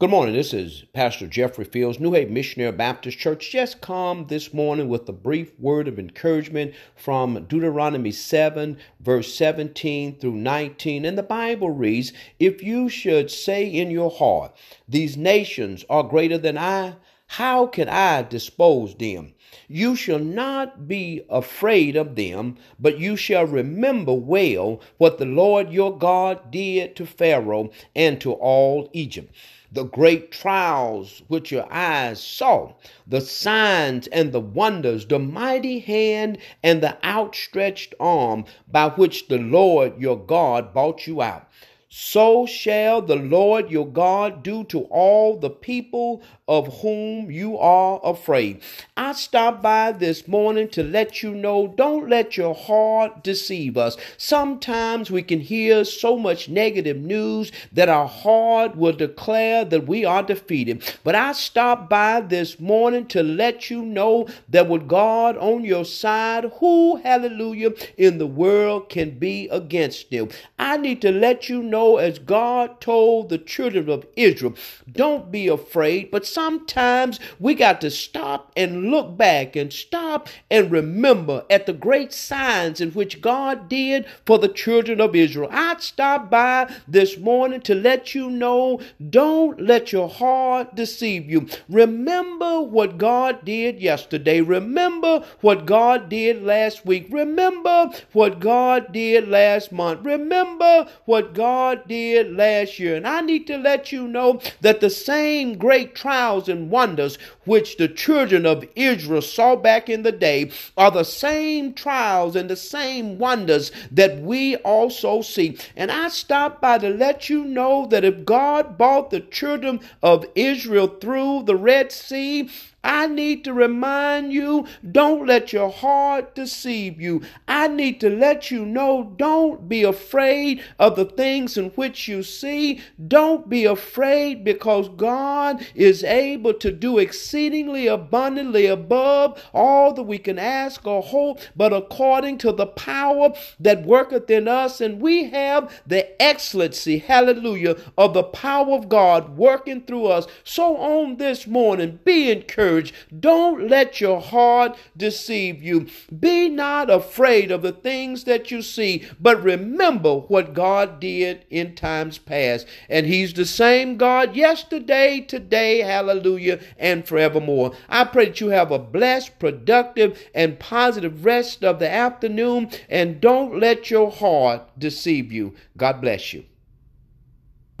Good morning. This is Pastor Jeffrey Fields, New Haven Missionary Baptist Church. Just come this morning with a brief word of encouragement from Deuteronomy 7, verse 17 through 19. And the Bible reads If you should say in your heart, These nations are greater than I, how can I dispose them? You shall not be afraid of them, but you shall remember well what the Lord your God did to Pharaoh and to all Egypt the great trials which your eyes saw, the signs and the wonders, the mighty hand and the outstretched arm by which the Lord your God brought you out so shall the Lord your God do to all the people of whom you are afraid. I stopped by this morning to let you know don't let your heart deceive us. Sometimes we can hear so much negative news that our heart will declare that we are defeated. But I stopped by this morning to let you know that with God on your side, who, hallelujah, in the world can be against you? I need to let you know know, as God told the children of Israel, don't be afraid. But sometimes we got to stop and look back and stop and remember at the great signs in which God did for the children of Israel. I stopped by this morning to let you know don't let your heart deceive you. Remember what God did yesterday. Remember what God did last week. Remember what God did last month. Remember what God God did last year. And I need to let you know that the same great trials and wonders which the children of Israel saw back in the day are the same trials and the same wonders that we also see. And I stopped by to let you know that if God brought the children of Israel through the Red Sea, I need to remind you don't let your heart deceive you. I need to let you know don't be afraid of the things in which you see. Don't be afraid because God is able to do exceedingly abundantly above all that we can ask or hope, but according to the power that worketh in us. And we have the excellency, hallelujah, of the power of God working through us. So on this morning, be encouraged courage. Don't let your heart deceive you. Be not afraid of the things that you see, but remember what God did in times past. And He's the same God yesterday, today, hallelujah, and forevermore. I pray that you have a blessed, productive, and positive rest of the afternoon, and don't let your heart deceive you. God bless you.